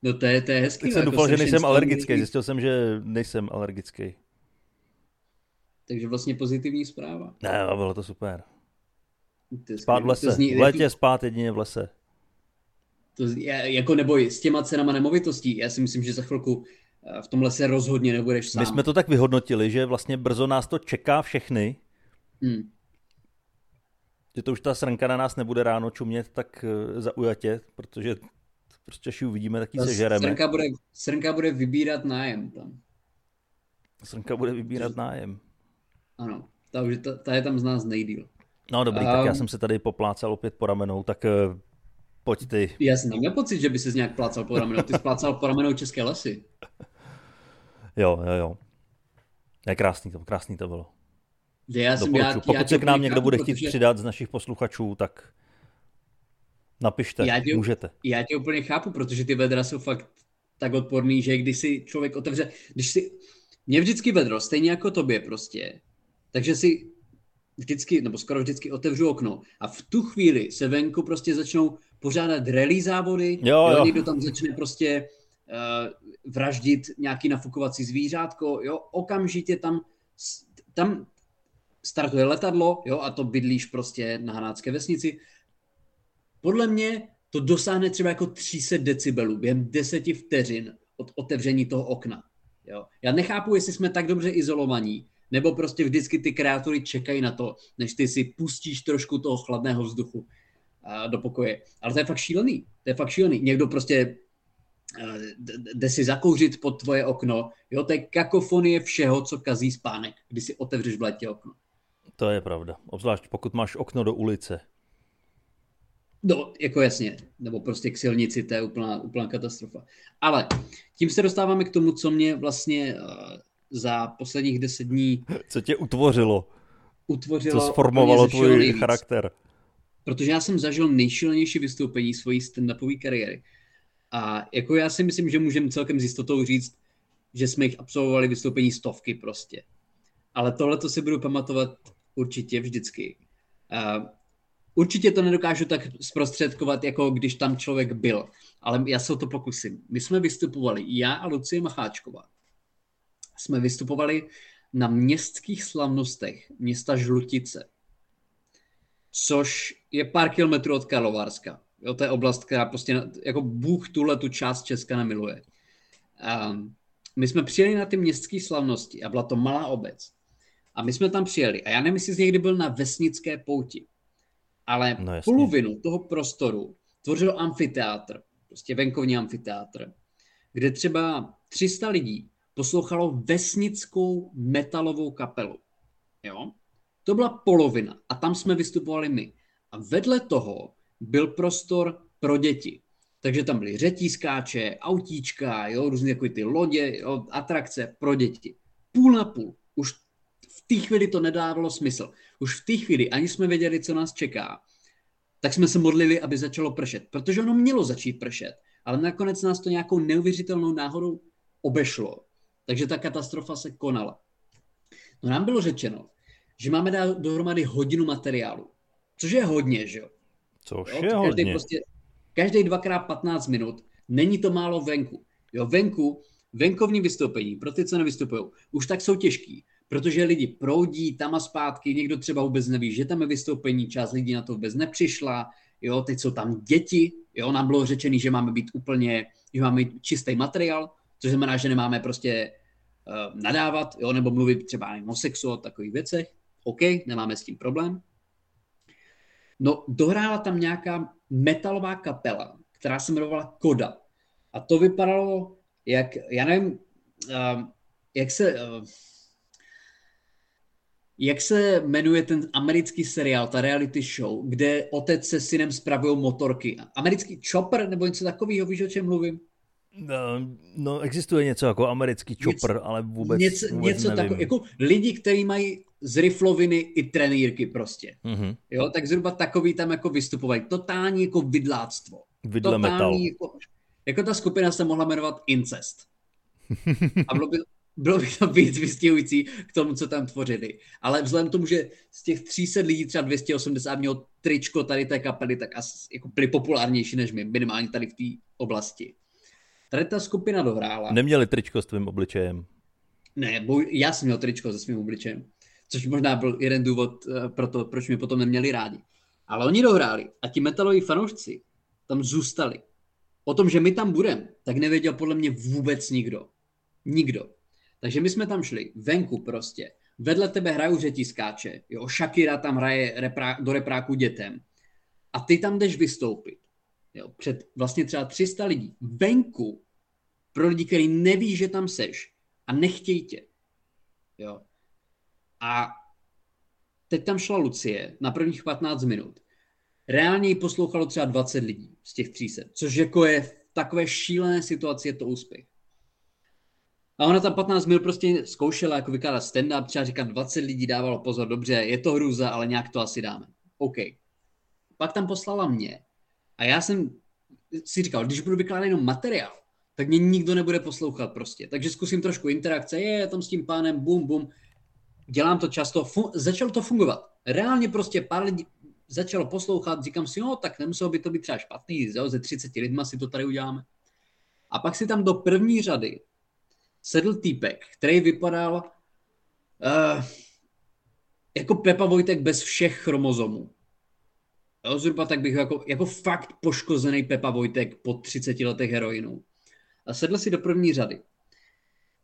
No to je, to je hezký. Tak jsem jako doufal, že nejsem alergický. Zjistil jsem, že nejsem alergický. Takže vlastně pozitivní zpráva. Ne, bylo to super. To spát v lese. Zní, v létě spát jedině v lese. To, jako neboj, s těma cenama nemovitostí, já si myslím, že za chvilku eh, v tomhle se rozhodně nebudeš sám. My jsme to tak vyhodnotili, že vlastně brzo nás to čeká všechny. Hmm. Že to už ta srnka na nás nebude ráno čumět tak eh, zaujatě, protože prostě až ji uvidíme, tak ji sežereme. Srnka bude, srnka bude vybírat nájem tam. Srnka bude vybírat nájem. Ano, ta, ta, ta je tam z nás nejdíl. No dobrý, um, tak já jsem se tady poplácal opět po ramenou, tak eh, Pojď ty. Já jsem neměl pocit, že by se nějak plácal po ramenou. Ty jsi plácal po ramenou České lesy. Jo, jo, jo. Je krásný to, krásný to bylo. Já jsem, já, Pokud já se k nám někdo bude chtít protože... přidat z našich posluchačů, tak napište, já tě, můžete. Já tě úplně chápu, protože ty vedra jsou fakt tak odporný, že když si člověk otevře, když si, mě vždycky vedro, stejně jako tobě prostě, takže si vždycky, nebo skoro vždycky otevřu okno a v tu chvíli se venku prostě začnou pořádat rally závody, jo, jo. někdo tam začne prostě uh, vraždit nějaký nafukovací zvířátko, jo, okamžitě tam, tam startuje letadlo, jo, a to bydlíš prostě na Hanácké vesnici. Podle mě to dosáhne třeba jako 300 decibelů během deseti vteřin od otevření toho okna. Jo. Já nechápu, jestli jsme tak dobře izolovaní, nebo prostě vždycky ty kreatury čekají na to, než ty si pustíš trošku toho chladného vzduchu do pokoje. Ale to je fakt šílený. To je fakt šílený. Někdo prostě eh, jde si zakouřit pod tvoje okno. Jo, to je kakofonie všeho, co kazí spánek, když si otevřeš v létě okno. To je pravda. Obzvlášť pokud máš okno do ulice. No, jako jasně. Nebo prostě k silnici, to je úplná, úplná katastrofa. Ale tím se dostáváme k tomu, co mě vlastně uh, za posledních deset dní... Co tě utvořilo? Utvořilo. Co sformovalo tvůj charakter? Protože já jsem zažil nejšilnější vystoupení svojí stand-upové kariéry. A jako já si myslím, že můžeme celkem s jistotou říct, že jsme jich absolvovali vystoupení stovky prostě. Ale tohle to si budu pamatovat určitě vždycky. A určitě to nedokážu tak zprostředkovat, jako když tam člověk byl, ale já se o to pokusím. My jsme vystupovali, já a Lucie Macháčková, jsme vystupovali na městských slavnostech města Žlutice, což je pár kilometrů od Karlovarska. Jo, to je oblast, která prostě, jako Bůh tuhle tu část Česka nemiluje. Um, my jsme přijeli na ty městské slavnosti a byla to malá obec. A my jsme tam přijeli. A já nevím, jestli jsi někdy byl na vesnické pouti, ale no, polovinu toho prostoru tvořil amfiteátr, prostě venkovní amfiteátr, kde třeba 300 lidí poslouchalo vesnickou metalovou kapelu. Jo? To byla polovina a tam jsme vystupovali my. A vedle toho byl prostor pro děti. Takže tam byly řetískáče, autíčka, jo, různé jako ty lodě, jo, atrakce pro děti. Půl na půl. Už v té chvíli to nedávalo smysl. Už v té chvíli ani jsme věděli, co nás čeká. Tak jsme se modlili, aby začalo pršet. Protože ono mělo začít pršet. Ale nakonec nás to nějakou neuvěřitelnou náhodou obešlo. Takže ta katastrofa se konala. No nám bylo řečeno, že máme dát dohromady hodinu materiálu. Což je hodně, že jo? Což jo? je každý hodně. Prostě, každý dvakrát 15 minut. Není to málo venku. Jo, venku, venkovní vystoupení, pro ty, co nevystupují, už tak jsou těžký, protože lidi proudí tam a zpátky, někdo třeba vůbec neví, že tam je vystoupení, část lidí na to vůbec nepřišla, jo, teď jsou tam děti, jo, nám bylo řečený, že máme být úplně, že máme mít čistý materiál, což znamená, že nemáme prostě uh, nadávat, jo, nebo mluvit třeba o sexu, o takových věcech, OK, nemáme s tím problém. No, dohrála tam nějaká metalová kapela, která se jmenovala Koda. A to vypadalo, jak, já nevím, uh, jak se... Uh, jak se jmenuje ten americký seriál, ta reality show, kde otec se synem spravují motorky? Americký Chopper nebo něco takového, víš, o čem mluvím? No, no, existuje něco jako americký chopper, něco, ale vůbec, něco, vůbec něco nevím. Tako, jako lidi, kteří mají z rifloviny i trenýrky prostě. Mm-hmm. Jo, tak zhruba takový tam jako vystupovají. Totální jako vidláctvo. Vidle Totální metal. Jako, jako ta skupina se mohla jmenovat Incest. A bylo by, bylo by to víc vystihující k tomu, co tam tvořili. Ale vzhledem k tomu, že z těch 300 lidí třeba 280 mělo tričko tady té kapely, tak asi jako byli populárnější než my, minimálně tady v té oblasti. Tady ta skupina dohrála. Neměli tričko s tvým obličejem. Ne, bo já jsem měl tričko se svým obličejem. Což možná byl jeden důvod eh, pro to, proč mě potom neměli rádi. Ale oni dohráli a ti metaloví fanoušci tam zůstali. O tom, že my tam budeme, tak nevěděl podle mě vůbec nikdo. Nikdo. Takže my jsme tam šli, venku prostě. Vedle tebe hrajou řetiskáče, jo, Shakira tam hraje reprá, do repráku dětem. A ty tam jdeš vystoupit. Jo, před vlastně třeba 300 lidí. Venku. Pro lidi, kteří neví, že tam seš. A nechtějí tě. Jo. A teď tam šla Lucie na prvních 15 minut. Reálně ji poslouchalo třeba 20 lidí z těch 300, což jako je v takové šílené situaci je to úspěch. A ona tam 15 minut prostě zkoušela jako vykládat stand-up, třeba říkat 20 lidí dávalo pozor, dobře, je to hrůza, ale nějak to asi dáme. OK. Pak tam poslala mě a já jsem si říkal, když budu vykládat jenom materiál, tak mě nikdo nebude poslouchat prostě. Takže zkusím trošku interakce, je tam s tím pánem, bum, bum. Dělám to často, fun- začalo to fungovat. Reálně prostě pár lidí začalo poslouchat, říkám si, no tak nemuselo by to být třeba špatný, jo, ze 30 lidma si to tady uděláme. A pak si tam do první řady sedl týpek, který vypadal uh, jako Pepa Vojtek bez všech chromozomů. Jo, zhruba tak bych jako, jako fakt poškozený Pepa Vojtek po 30 letech heroinu. A sedl si do první řady.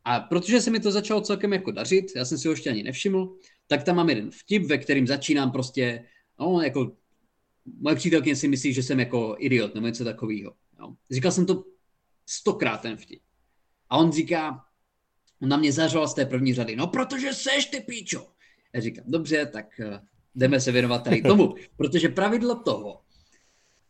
A protože se mi to začalo celkem jako dařit, já jsem si ho ještě ani nevšiml, tak tam mám jeden vtip, ve kterým začínám prostě, no, jako, moje přítelkyně si myslí, že jsem jako idiot nebo něco takového. No. Říkal jsem to stokrát ten vtip. A on říká, on na mě zařval z té první řady, no protože seš ty píčo. Já říkám, dobře, tak eh, jdeme se věnovat tady tomu. Protože pravidlo toho,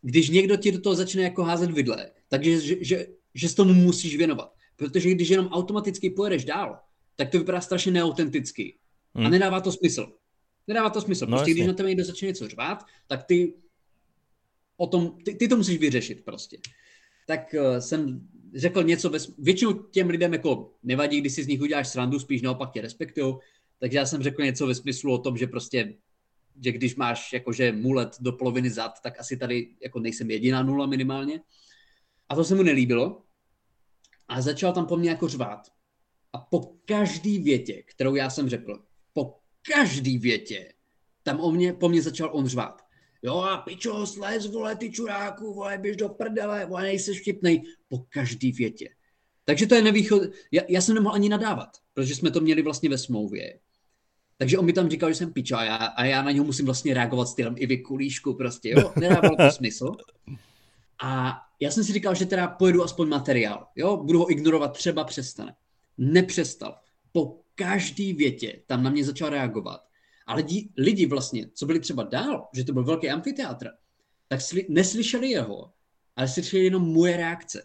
když někdo ti do toho začne jako házet vidle, takže že, že, že s tomu musíš věnovat. Protože když jenom automaticky pojedeš dál, tak to vypadá strašně neautenticky. Hmm. A nedává to smysl. Nedává to smysl. No, prostě no, když na tebe někdo začne něco řvát, tak ty o tom, ty, ty to musíš vyřešit prostě. Tak uh, jsem řekl něco, bez, většinou těm lidem jako nevadí, když si z nich uděláš srandu, spíš naopak tě respektují, takže já jsem řekl něco ve smyslu o tom, že prostě že když máš jakože mulet do poloviny zad, tak asi tady jako nejsem jediná nula minimálně. A to se mu nelíbilo. A začal tam po mně jako řvát. A po každý větě, kterou já jsem řekl, po každý větě, tam o mě, po mně začal on řvát. Jo a pičo, slez, vole, ty čuráku, vole, běž do prdele, vole, nejsi vtipnej. Po každý větě. Takže to je nevýchod. Já, já jsem nemohl ani nadávat, protože jsme to měli vlastně ve smlouvě. Takže on mi tam říkal, že jsem piča a já, a já na něho musím vlastně reagovat stylem i vy kulíšku prostě, jo, (laughs) nedávalo to smysl. A já jsem si říkal, že teda pojedu aspoň materiál, jo, budu ho ignorovat, třeba přestane. Nepřestal. Po každý větě tam na mě začal reagovat. A lidi, lidi vlastně, co byli třeba dál, že to byl velký amfiteátr, tak sli, neslyšeli jeho, ale slyšeli jenom moje reakce.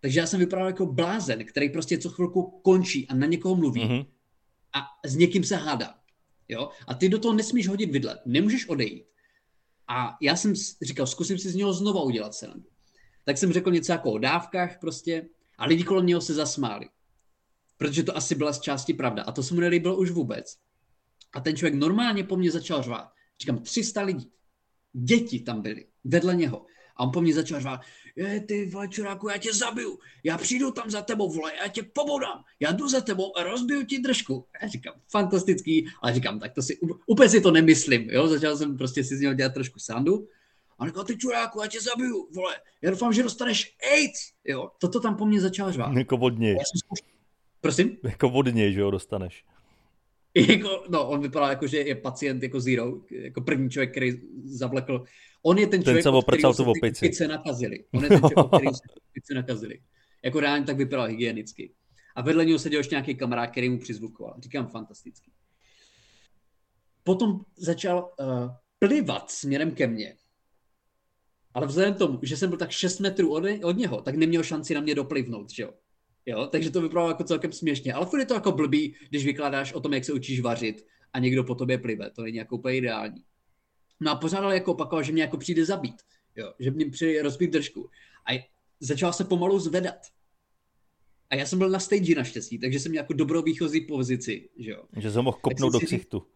Takže já jsem vypadal jako blázen, který prostě co chvilku končí a na někoho mluví mm-hmm. a s někým se hádá. Jo? A ty do toho nesmíš hodit vidle, nemůžeš odejít. A já jsem říkal, zkusím si z něho znova udělat srandu. Tak jsem řekl něco jako o dávkách prostě a lidi kolem něho se zasmáli. Protože to asi byla z části pravda. A to se mu nelíbilo už vůbec. A ten člověk normálně po mně začal řvát. Říkám, 300 lidí. Děti tam byly, vedle něho. A on po mně začal řvát, je, ty vole čuráku, já tě zabiju, já přijdu tam za tebou, vole, já tě pobodám, já jdu za tebou a rozbiju ti držku. Já říkám, fantastický, ale říkám, tak to si, úplně si to nemyslím, jo, začal jsem prostě si z něho dělat trošku sandu. A říkal, ty čuráku, já tě zabiju, vole, já doufám, že dostaneš AIDS, jo. Toto tam po mně začal řvát. Jako vodně. Prosím? Jako vodně, že jo, dostaneš. (laughs) Jako, no, on vypadá jako, že je pacient jako Zero, jako první člověk, který zavlekl. On je ten člověk, ten, co se ty opice nakazili. On je ten člověk, který se opice nakazili. Jako reálně tak vypadal hygienicky. A vedle něho seděl ještě nějaký kamarád, který mu přizvukoval. Říkám fantastický. Potom začal uh, plivat směrem ke mně. Ale vzhledem k tomu, že jsem byl tak 6 metrů od, od něho, tak neměl šanci na mě doplivnout, že jo? Jo, takže to vypadalo jako celkem směšně. Ale furt je to jako blbý, když vykládáš o tom, jak se učíš vařit a někdo po tobě plive. To není jako úplně ideální. No a pořád ale jako opakoval, že mě jako přijde zabít. Jo, že mě přijde rozbít držku. A začal se pomalu zvedat. A já jsem byl na stage naštěstí, takže jsem měl jako dobrou výchozí pozici. Že, jo. že jsem mohl kopnout do ksichtu.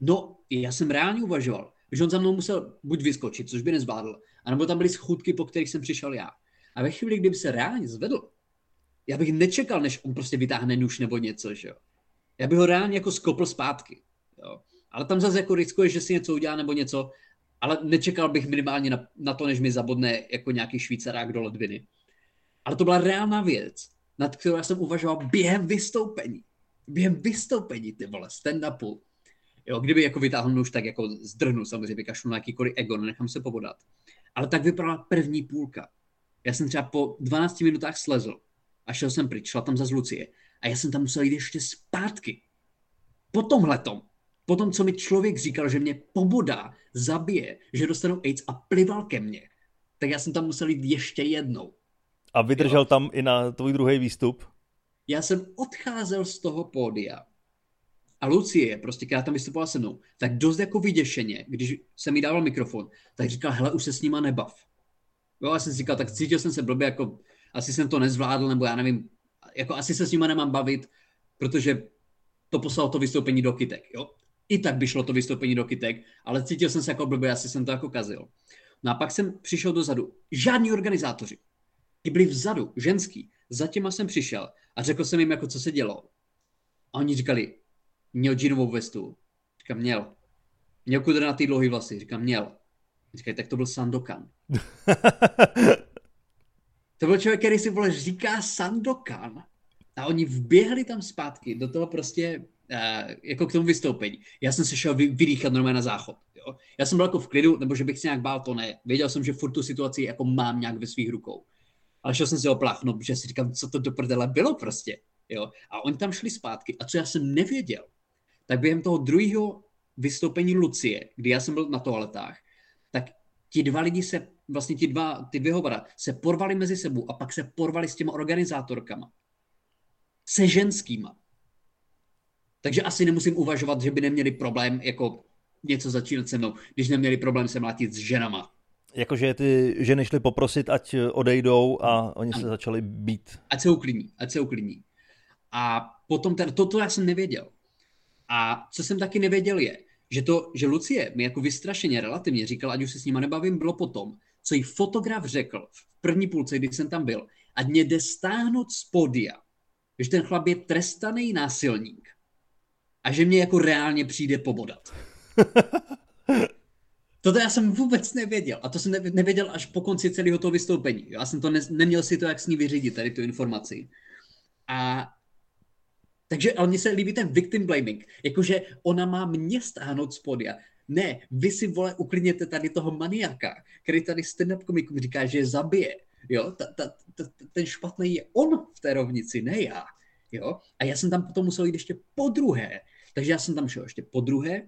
No, já jsem reálně uvažoval, že on za mnou musel buď vyskočit, což by nezvládl, anebo tam byly schůdky, po kterých jsem přišel já. A ve chvíli, kdyby se reálně zvedl, já bych nečekal, než on prostě vytáhne nůž nebo něco, že jo. Já bych ho reálně jako skopl zpátky, jo. Ale tam zase jako riskuje, že si něco udělá nebo něco, ale nečekal bych minimálně na, na to, než mi zabodne jako nějaký švýcarák do ledviny. Ale to byla reálná věc, nad kterou já jsem uvažoval během vystoupení. Během vystoupení, ty vole, stand-upu. Jo, kdyby jako vytáhl nůž, tak jako zdrhnu samozřejmě, vykašlu na jakýkoliv ego, nechám se pobodat. Ale tak vypadala první půlka. Já jsem třeba po 12 minutách slezl a šel jsem pryč, šla tam za Lucie. A já jsem tam musel jít ještě zpátky. Po tomhletom, po tom, co mi člověk říkal, že mě pobodá, zabije, že dostanu AIDS a plival ke mně, tak já jsem tam musel jít ještě jednou. A vydržel jo? tam i na tvůj druhý výstup? Já jsem odcházel z toho pódia a Lucie, prostě, která tam vystupovala se mnou, tak dost jako vyděšeně, když jsem jí dával mikrofon, tak říkal, hele, už se s nima nebav. Jo, já jsem si říkal, tak cítil jsem se blbě, jako asi jsem to nezvládl, nebo já nevím, jako asi se s nima nemám bavit, protože to poslal to vystoupení do kytek, jo. I tak by šlo to vystoupení do kytek, ale cítil jsem se jako blbý, asi jsem to jako kazil. No a pak jsem přišel dozadu. Žádní organizátoři. Ti byli vzadu, ženský. Za těma jsem přišel a řekl jsem jim, jako co se dělo. A oni říkali, měl džínovou vestu. Říkám, měl. Měl kudrnatý dlouhý vlasy. Říkám, měl. Říkají, tak to byl Sandokan. (laughs) To byl člověk, který si vole říká Sandokan. A oni vběhli tam zpátky do toho prostě jako k tomu vystoupení. Já jsem se šel vy, vydýchat normálně na záchod. Jo? Já jsem byl jako v klidu, nebo že bych se nějak bál, to ne. Věděl jsem, že furt tu situaci jako mám nějak ve svých rukou. Ale šel jsem si opláchnout, že si říkám, co to do prdele bylo prostě. Jo? A oni tam šli zpátky. A co já jsem nevěděl, tak během toho druhého vystoupení Lucie, kdy já jsem byl na toaletách, tak ti dva lidi se vlastně ti dva, ty dvě hovora se porvali mezi sebou a pak se porvali s těma organizátorkama. Se ženskýma. Takže asi nemusím uvažovat, že by neměli problém jako něco začínat se mnou, když neměli problém se mlátit s ženama. Jakože ty ženy šly poprosit, ať odejdou a oni se začali být. Ať se uklidní, ať se uklidní. A potom ten, toto já jsem nevěděl. A co jsem taky nevěděl je, že to, že Lucie mi jako vystrašeně relativně říkala, ať už se s nima nebavím, bylo potom, co jí fotograf řekl v první půlce, kdy jsem tam byl, ať mě jde stáhnout z podia, že ten chlap je trestaný násilník a že mě jako reálně přijde pobodat. (laughs) Toto já jsem vůbec nevěděl. A to jsem nevěděl až po konci celého toho vystoupení. Já jsem to ne, neměl si to jak s ní vyřídit, tady tu informaci. A takže, ale mně se líbí ten victim blaming. Jakože ona má mě stáhnout z podia. Ne, vy si, vole, uklidněte tady toho maniaka, který tady stand-up komikům říká, že je zabije. Jo, ta, ta, ta, ten špatný je on v té rovnici, ne já. Jo, a já jsem tam potom musel jít ještě po druhé. Takže já jsem tam šel ještě po druhé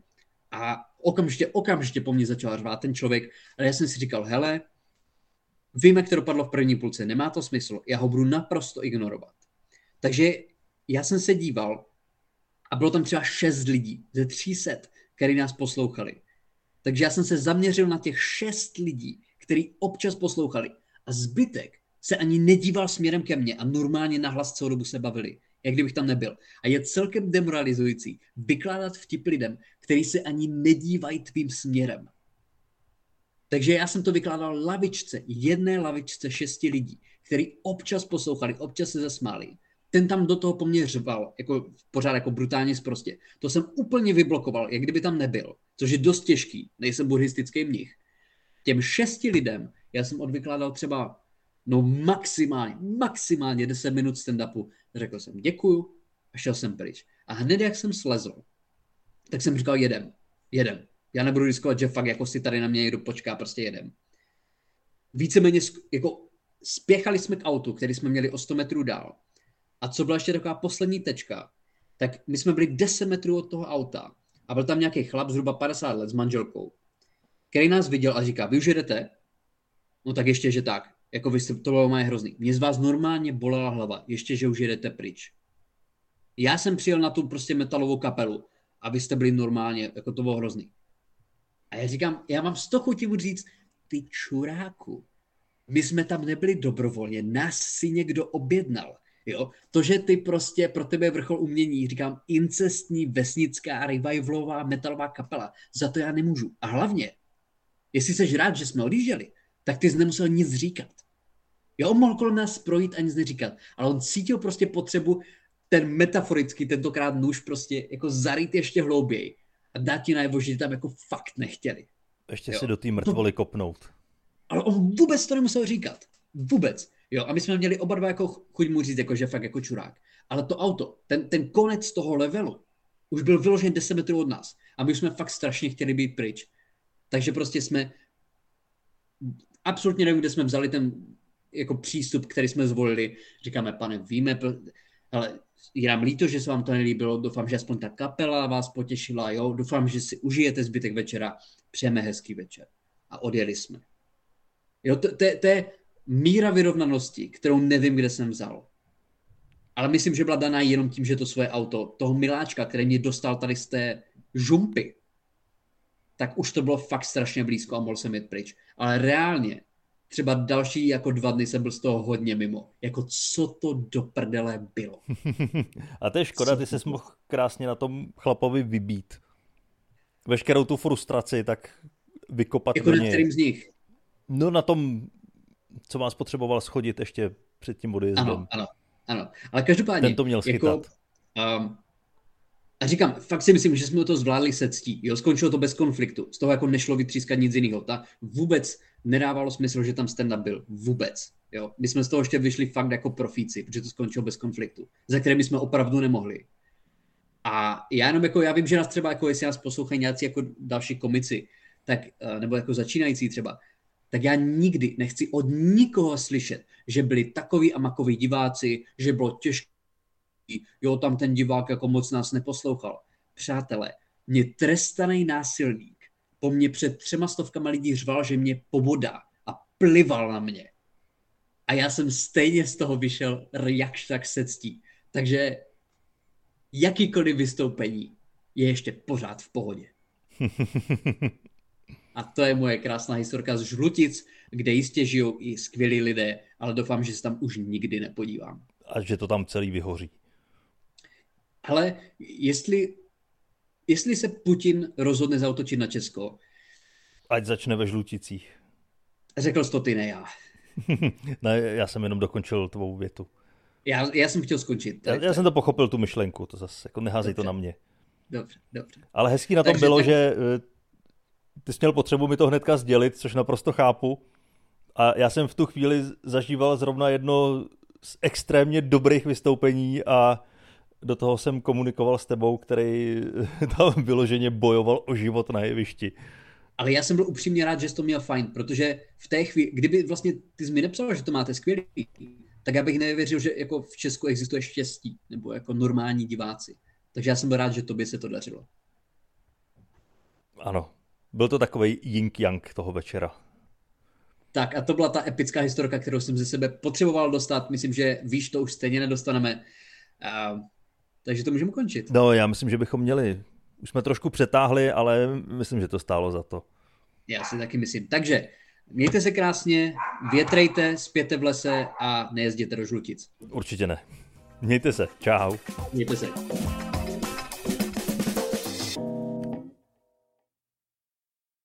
a okamžitě, okamžitě po mně začal řvát ten člověk, ale já jsem si říkal, hele, víme, jak to dopadlo v první půlce, nemá to smysl, já ho budu naprosto ignorovat. Takže já jsem se díval a bylo tam třeba šest lidí ze 300, který nás poslouchali. Takže já jsem se zaměřil na těch šest lidí, který občas poslouchali a zbytek se ani nedíval směrem ke mně a normálně nahlas celou dobu se bavili jak kdybych tam nebyl. A je celkem demoralizující vykládat vtip lidem, který se ani nedívají tvým směrem. Takže já jsem to vykládal lavičce, jedné lavičce šesti lidí, který občas poslouchali, občas se zasmáli. Ten tam do toho po mně řval, jako pořád jako brutálně zprostě. To jsem úplně vyblokoval, jak kdyby tam nebyl, což je dost těžký, nejsem buddhistický mnich. Těm šesti lidem já jsem odvykládal třeba no maximálně, maximálně 10 minut stand-upu. Řekl jsem děkuju a šel jsem pryč. A hned jak jsem slezl, tak jsem říkal jedem, jedem. Já nebudu riskovat, že fakt jako si tady na mě někdo počká, prostě jedem. Víceméně jako spěchali jsme k autu, který jsme měli o 100 metrů dál. A co byla ještě taková poslední tečka, tak my jsme byli 10 metrů od toho auta a byl tam nějaký chlap zhruba 50 let s manželkou, který nás viděl a říká, vy už jedete? No tak ještě, že tak. Jako vy jste, to bylo moje hrozný. Mě z vás normálně bolela hlava, ještě, že už jedete pryč. Já jsem přijel na tu prostě metalovou kapelu a vy jste byli normálně, jako to bylo hrozný. A já říkám, já mám toho chutí říct, ty čuráku, my jsme tam nebyli dobrovolně, nás si někdo objednal. Jo? To, že ty prostě pro tebe vrchol umění, říkám, incestní vesnická revivalová metalová kapela, za to já nemůžu. A hlavně, jestli jsi rád, že jsme odjížděli, tak ty jsi nemusel nic říkat. Jo, on mohl kolem nás projít a nic neříkat, ale on cítil prostě potřebu ten metaforický, tentokrát nůž prostě jako zarít ještě hlouběji a dát ti najevo, že tam jako fakt nechtěli. Ještě jo. si do té mrtvoly to... kopnout. Ale on vůbec to nemusel říkat. Vůbec. Jo, a my jsme měli oba dva jako chuť mu říct, jako, že fakt jako čurák. Ale to auto, ten, ten konec toho levelu, už byl vyložen 10 metrů od nás. A my jsme fakt strašně chtěli být pryč. Takže prostě jsme absolutně nevím, kde jsme vzali ten jako přístup, který jsme zvolili. Říkáme, pane, víme, ale je nám líto, že se vám to nelíbilo, doufám, že aspoň ta kapela vás potěšila, jo, doufám, že si užijete zbytek večera, přejeme hezký večer. A odjeli jsme. Jo, to, to, to je míra vyrovnanosti, kterou nevím, kde jsem vzal. Ale myslím, že byla daná jenom tím, že to svoje auto, toho miláčka, který mě dostal tady z té žumpy, tak už to bylo fakt strašně blízko a mohl jsem jít pryč. Ale reálně, třeba další jako dva dny jsem byl z toho hodně mimo. Jako co to do prdele bylo. (laughs) a to je škoda, ty jsi mohl krásně na tom chlapovi vybít. Veškerou tu frustraci, tak vykopat Jako na kterým z nich? No na tom, co vás potřeboval schodit ještě před tím odjezdem. Ano, ano, ano. Ale každopádně... Ten to měl schytat. Jako, um, a říkám, fakt si myslím, že jsme to zvládli se ctí. Jo, skončilo to bez konfliktu. Z toho jako nešlo vytřískat nic jiného. Ta vůbec nedávalo smysl, že tam stand-up byl. Vůbec. Jo. My jsme z toho ještě vyšli fakt jako profíci, protože to skončilo bez konfliktu, za kterými jsme opravdu nemohli. A já jenom jako, já vím, že nás třeba, jako jestli nás poslouchají nějací jako další komici, tak, eh, nebo jako začínající třeba, tak já nikdy nechci od nikoho slyšet, že byli takový a makoví diváci, že bylo těžké jo, tam ten divák jako moc nás neposlouchal. Přátelé, mě trestaný násilník po mně před třema stovkama lidí řval, že mě pobodá a plival na mě. A já jsem stejně z toho vyšel jakž tak se ctí. Takže jakýkoliv vystoupení je ještě pořád v pohodě. (laughs) A to je moje krásná historka z Žlutic, kde jistě žijou i skvělí lidé, ale doufám, že se tam už nikdy nepodívám. A že to tam celý vyhoří. Ale jestli jestli se Putin rozhodne zautočit na Česko. Ať začne ve žluticích. Řekl jsi to ty, ne já. (laughs) ne, já jsem jenom dokončil tvou větu. Já, já jsem chtěl skončit. Já, já jsem to pochopil, tu myšlenku, to zase jako neházej dobře. to na mě. Dobře, dobře. Ale hezký na tom Takže bylo, tak... že eh, ty jsi měl potřebu mi to hnedka sdělit, což naprosto chápu. A já jsem v tu chvíli zažíval zrovna jedno z extrémně dobrých vystoupení a do toho jsem komunikoval s tebou, který (laughs) tam vyloženě bojoval o život na jevišti. Ale já jsem byl upřímně rád, že jsi to měl fajn, protože v té chvíli, kdyby vlastně ty jsi mi nepsal, že to máte skvělý, tak já bych nevěřil, že jako v Česku existuje štěstí, nebo jako normální diváci. Takže já jsem byl rád, že tobě se to dařilo. Ano, byl to takový yin yang toho večera. Tak a to byla ta epická historka, kterou jsem ze sebe potřeboval dostat. Myslím, že víš, to už stejně nedostaneme. Uh, takže to můžeme končit. No, já myslím, že bychom měli. Už jsme trošku přetáhli, ale myslím, že to stálo za to. Já si taky myslím. Takže mějte se krásně, větrejte, spěte v lese a nejezděte do žlutic. Určitě ne. Mějte se. Čau. Mějte se.